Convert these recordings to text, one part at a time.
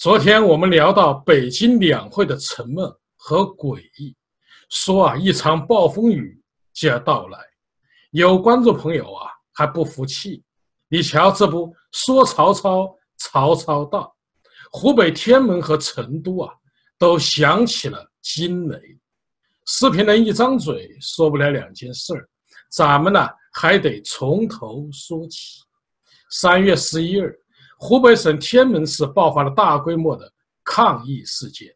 昨天我们聊到北京两会的沉闷和诡异，说啊一场暴风雨就要到来。有观众朋友啊还不服气，你瞧这不说曹操，曹操到，湖北天门和成都啊都响起了惊雷。视频人一张嘴说不了两件事儿，咱们呢还得从头说起。三月十一日。湖北省天门市爆发了大规模的抗议事件，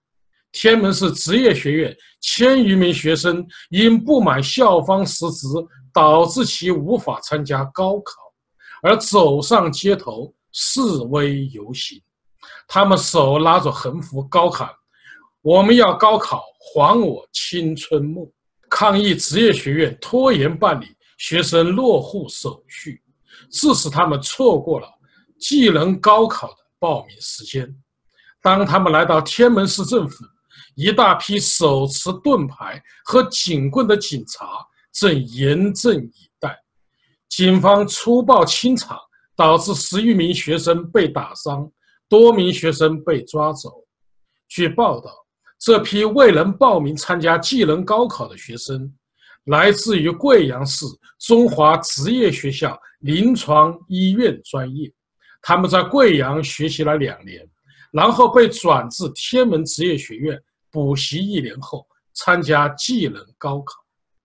天门市职业学院千余名学生因不满校方失职，导致其无法参加高考，而走上街头示威游行。他们手拉着横幅，高喊：“我们要高考，还我青春梦！”抗议职业学院拖延办理学生落户手续，致使他们错过了。技能高考的报名时间，当他们来到天门市政府，一大批手持盾牌和警棍的警察正严阵以待。警方粗暴清场，导致十余名学生被打伤，多名学生被抓走。据报道，这批未能报名参加技能高考的学生，来自于贵阳市中华职业学校临床医院专业。他们在贵阳学习了两年，然后被转至天门职业学院补习一年后参加技能高考。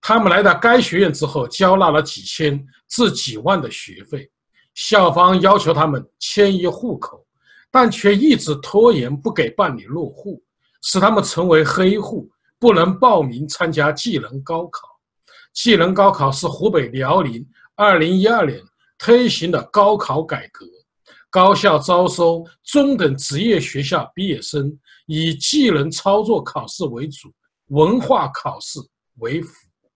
他们来到该学院之后，交纳了几千至几万的学费。校方要求他们迁移户口，但却一直拖延不给办理落户，使他们成为黑户，不能报名参加技能高考。技能高考是湖北辽宁2012年推行的高考改革。高校招收中等职业学校毕业生，以技能操作考试为主，文化考试为辅。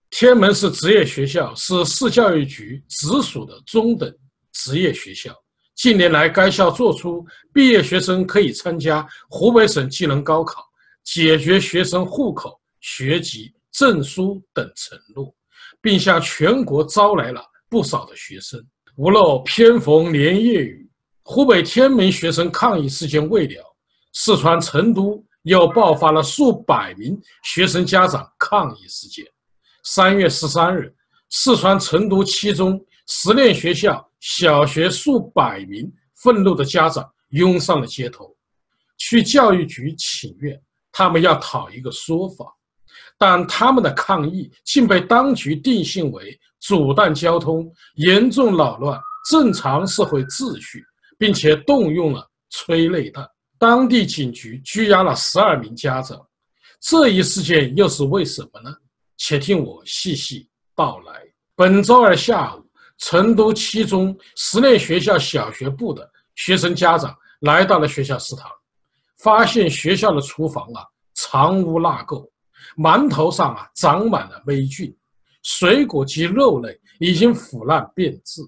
天门市职业学校是市教育局直属的中等职业学校。近年来，该校作出毕业学生可以参加湖北省技能高考，解决学生户口、学籍、证书等承诺，并向全国招来了不少的学生。屋漏偏逢连夜雨。湖北天门学生抗议事件未了，四川成都又爆发了数百名学生家长抗议事件。三月十三日，四川成都七中实验学校小学数百名愤怒的家长拥上了街头，去教育局请愿，他们要讨一个说法。但他们的抗议竟被当局定性为阻断交通，严重扰乱正常社会秩序。并且动用了催泪弹，当地警局拘押了十二名家长。这一事件又是为什么呢？且听我细细道来。本周二下午，成都七中实验学校小学部的学生家长来到了学校食堂，发现学校的厨房啊藏污纳垢，馒头上啊长满了霉菌，水果及肉类已经腐烂变质。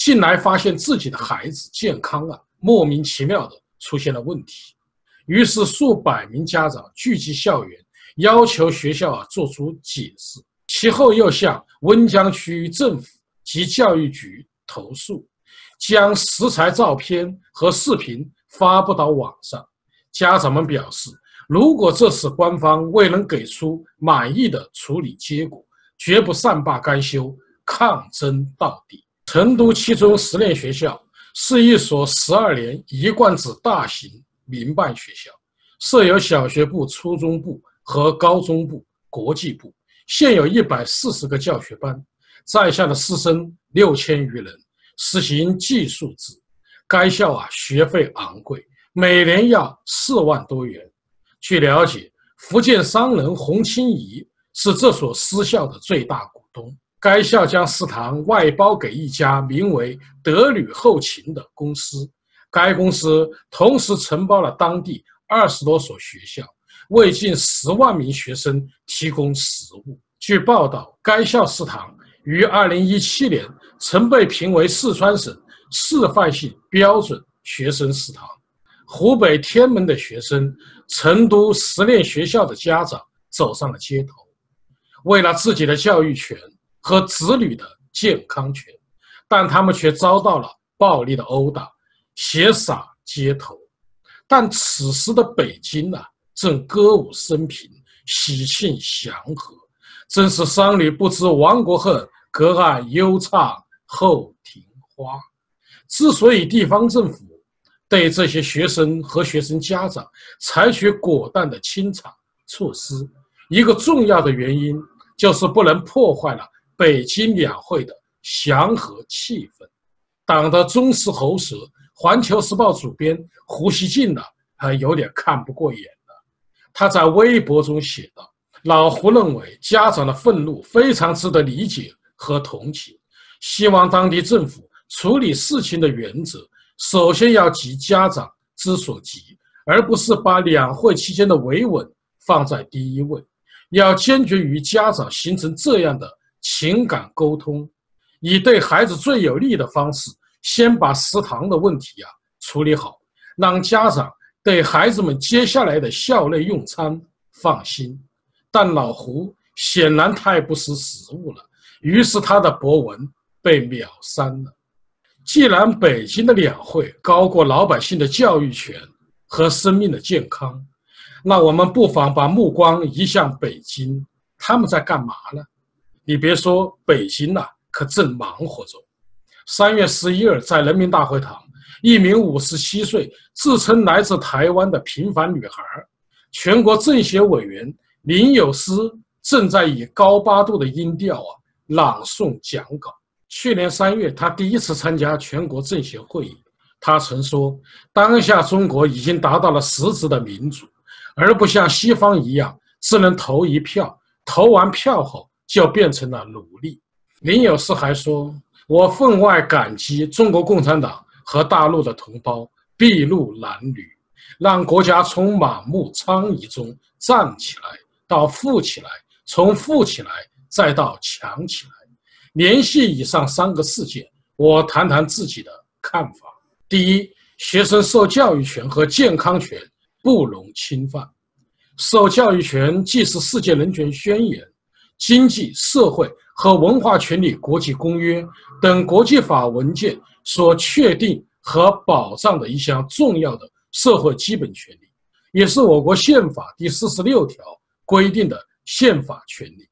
进来发现自己的孩子健康啊，莫名其妙的出现了问题，于是数百名家长聚集校园，要求学校啊做出解释。其后又向温江区政府及教育局投诉，将食材照片和视频发布到网上。家长们表示，如果这次官方未能给出满意的处理结果，绝不善罢甘休，抗争到底。成都七中实验学校是一所十二年一贯制大型民办学校，设有小学部、初中部和高中部、国际部，现有一百四十个教学班，在校的师生六千余人，实行寄宿制。该校啊，学费昂贵，每年要四万多元。据了解，福建商人洪清怡是这所私校的最大股东。该校将食堂外包给一家名为“德旅后勤”的公司，该公司同时承包了当地二十多所学校，为近十万名学生提供食物。据报道，该校食堂于2017年曾被评为四川省示范性标准学生食堂。湖北天门的学生、成都实验学校的家长走上了街头，为了自己的教育权。和子女的健康权，但他们却遭到了暴力的殴打，血洒街头。但此时的北京啊，正歌舞升平，喜庆祥和，正是商女不知亡国恨，隔岸犹唱后庭花。之所以地方政府对这些学生和学生家长采取果断的清场措施，一个重要的原因就是不能破坏了北京两会的祥和气氛。党的忠实喉舌，《环球时报》主编胡锡进呢，还有点看不过眼了。他在微博中写道：“老胡认为家长的愤怒非常值得理解和同情，希望当地政府处理事情的原则，首先要急家长之所急，而不是把两会期间的维稳放在第一位。要坚决与家长形成这样的情感沟通，以对孩子最有利的方式。”先把食堂的问题呀处理好，让家长对孩子们接下来的校内用餐放心。但老胡显然太不识时务了，于是他的博文被秒删了。既然北京的两会高过老百姓的教育权和生命的健康，那我们不妨把目光移向北京，他们在干嘛呢？你别说，北京呐，可正忙活着。三月十一日，在人民大会堂，一名五十七岁、自称来自台湾的平凡女孩，全国政协委员林有思正在以高八度的音调啊朗诵讲稿。去年三月，她第一次参加全国政协会议，她曾说：“当下中国已经达到了实质的民主，而不像西方一样只能投一票，投完票后就变成了奴隶。”林有思还说。我分外感激中国共产党和大陆的同胞筚路蓝缕，让国家从满目疮痍中站起来，到富起来，从富起来再到强起来。联系以上三个事件，我谈谈自己的看法。第一，学生受教育权和健康权不容侵犯。受教育权既是世界人权宣言、经济社会。和文化权利国际公约等国际法文件所确定和保障的一项重要的社会基本权利，也是我国宪法第四十六条规定的宪法权利。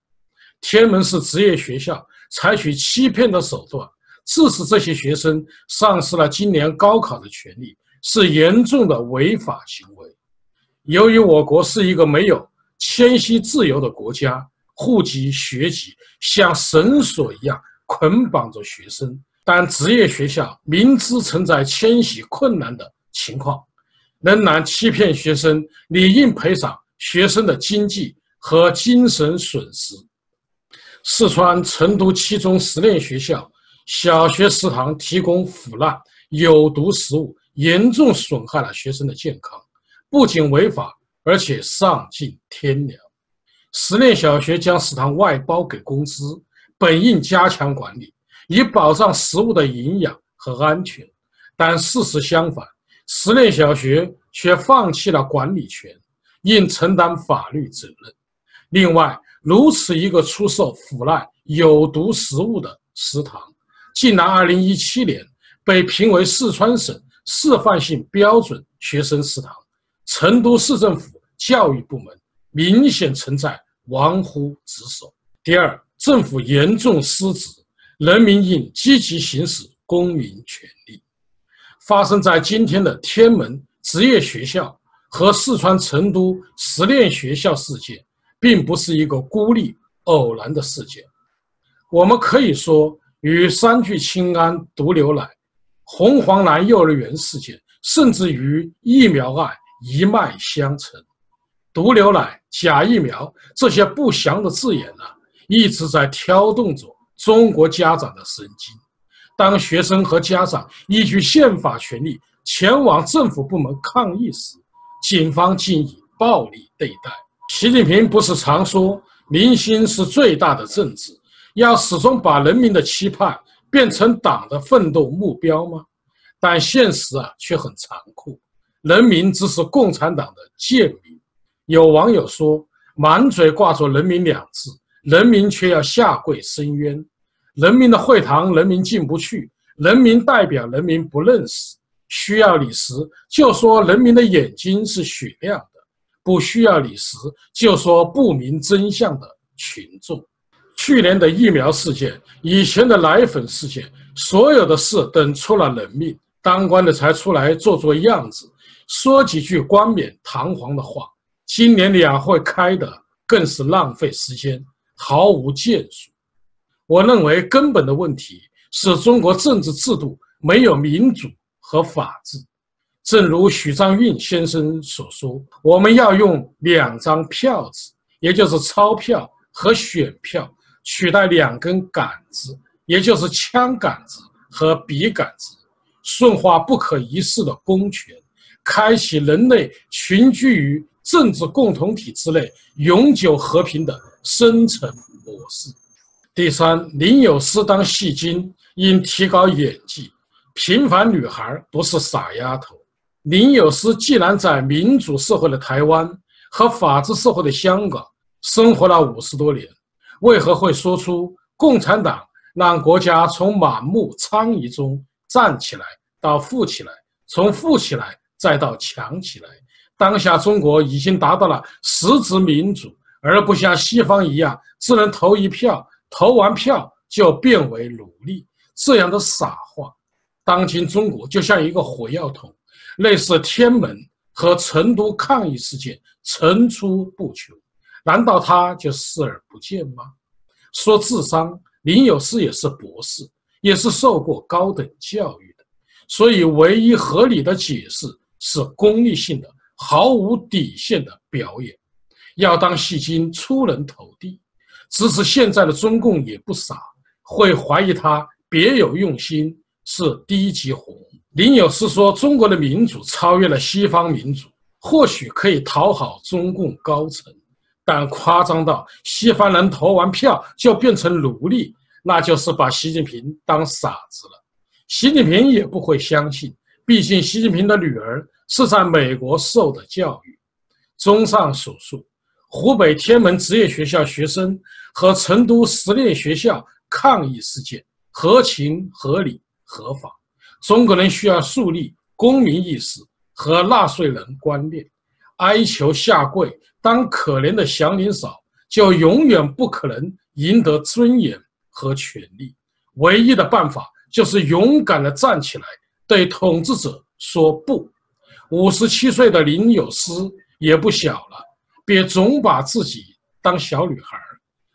天门市职业学校采取欺骗的手段，致使这些学生丧失了今年高考的权利，是严重的违法行为。由于我国是一个没有迁徙自由的国家。户籍、学籍像绳索一样捆绑着学生，但职业学校明知存在迁徙困难的情况，仍然欺骗学生，理应赔偿学生的经济和精神损失。四川成都七中实验学校小学食堂提供腐烂有毒食物，严重损害了学生的健康，不仅违法，而且丧尽天良。实验小学将食堂外包给公司，本应加强管理，以保障食物的营养和安全。但事实相反，实验小学却放弃了管理权，应承担法律责任。另外，如此一个出售腐烂有毒食物的食堂，竟然2017年被评为四川省示范性标准学生食堂，成都市政府教育部门。明显存在玩忽职守。第二，政府严重失职，人民应积极行使公民权利。发生在今天的天门职业学校和四川成都实验学校事件，并不是一个孤立偶然的事件。我们可以说，与三聚氰胺毒牛奶、红黄蓝幼儿园事件，甚至与疫苗案一脉相承。毒牛奶、假疫苗这些不祥的字眼呢，一直在挑动着中国家长的神经。当学生和家长依据宪法权利前往政府部门抗议时，警方竟以暴力对待。习近平不是常说民心是最大的政治，要始终把人民的期盼变成党的奋斗目标吗？但现实啊却很残酷，人民只是共产党的贱民。有网友说：“满嘴挂着‘人民’两字，人民却要下跪申冤。人民的会堂，人民进不去；人民代表，人民不认识。需要你时就说人民的眼睛是雪亮的，不需要你时就说不明真相的群众。去年的疫苗事件，以前的奶粉事件，所有的事等出了人命，当官的才出来做做样子，说几句冠冕堂皇的话。今年两会开的更是浪费时间，毫无建树。我认为根本的问题是中国政治制度没有民主和法治。正如许章运先生所说，我们要用两张票子，也就是钞票和选票。取代两根杆子，也就是枪杆子和笔杆子，顺化不可一世的公权，开启人类群居于政治共同体之内永久和平的生存模式。第三，林有思当戏精应提高演技。平凡女孩不是傻丫头。林有思既然在民主社会的台湾和法治社会的香港生活了五十多年。为何会说出共产党让国家从满目疮痍中站起来到富起来，从富起来再到强起来？当下中国已经达到了实质民主，而不像西方一样只能投一票，投完票就变为奴隶这样的傻话。当今中国就像一个火药桶，类似天门和成都抗议事件层出不穷。难道他就视而不见吗？说智商，林有思也是博士，也是受过高等教育的，所以唯一合理的解释是功利性的、毫无底线的表演。要当戏精出人头地，只是现在的中共也不傻，会怀疑他别有用心，是低级红。林有是说，中国的民主超越了西方民主，或许可以讨好中共高层。但夸张到西方人投完票就变成奴隶，那就是把习近平当傻子了。习近平也不会相信，毕竟习近平的女儿是在美国受的教育。综上所述，湖北天门职业学校学生和成都实验学校抗议事件合情合理合法。中国人需要树立公民意识和纳税人观念。哀求下跪，当可怜的祥林嫂，就永远不可能赢得尊严和权利。唯一的办法就是勇敢地站起来，对统治者说不。五十七岁的林有思也不小了，别总把自己当小女孩。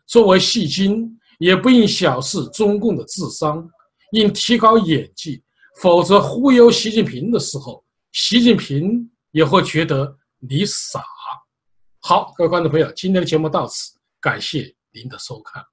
作为戏精，也不应小视中共的智商，应提高演技，否则忽悠习近平的时候，习近平也会觉得。你傻，好，各位观众朋友，今天的节目到此，感谢您的收看。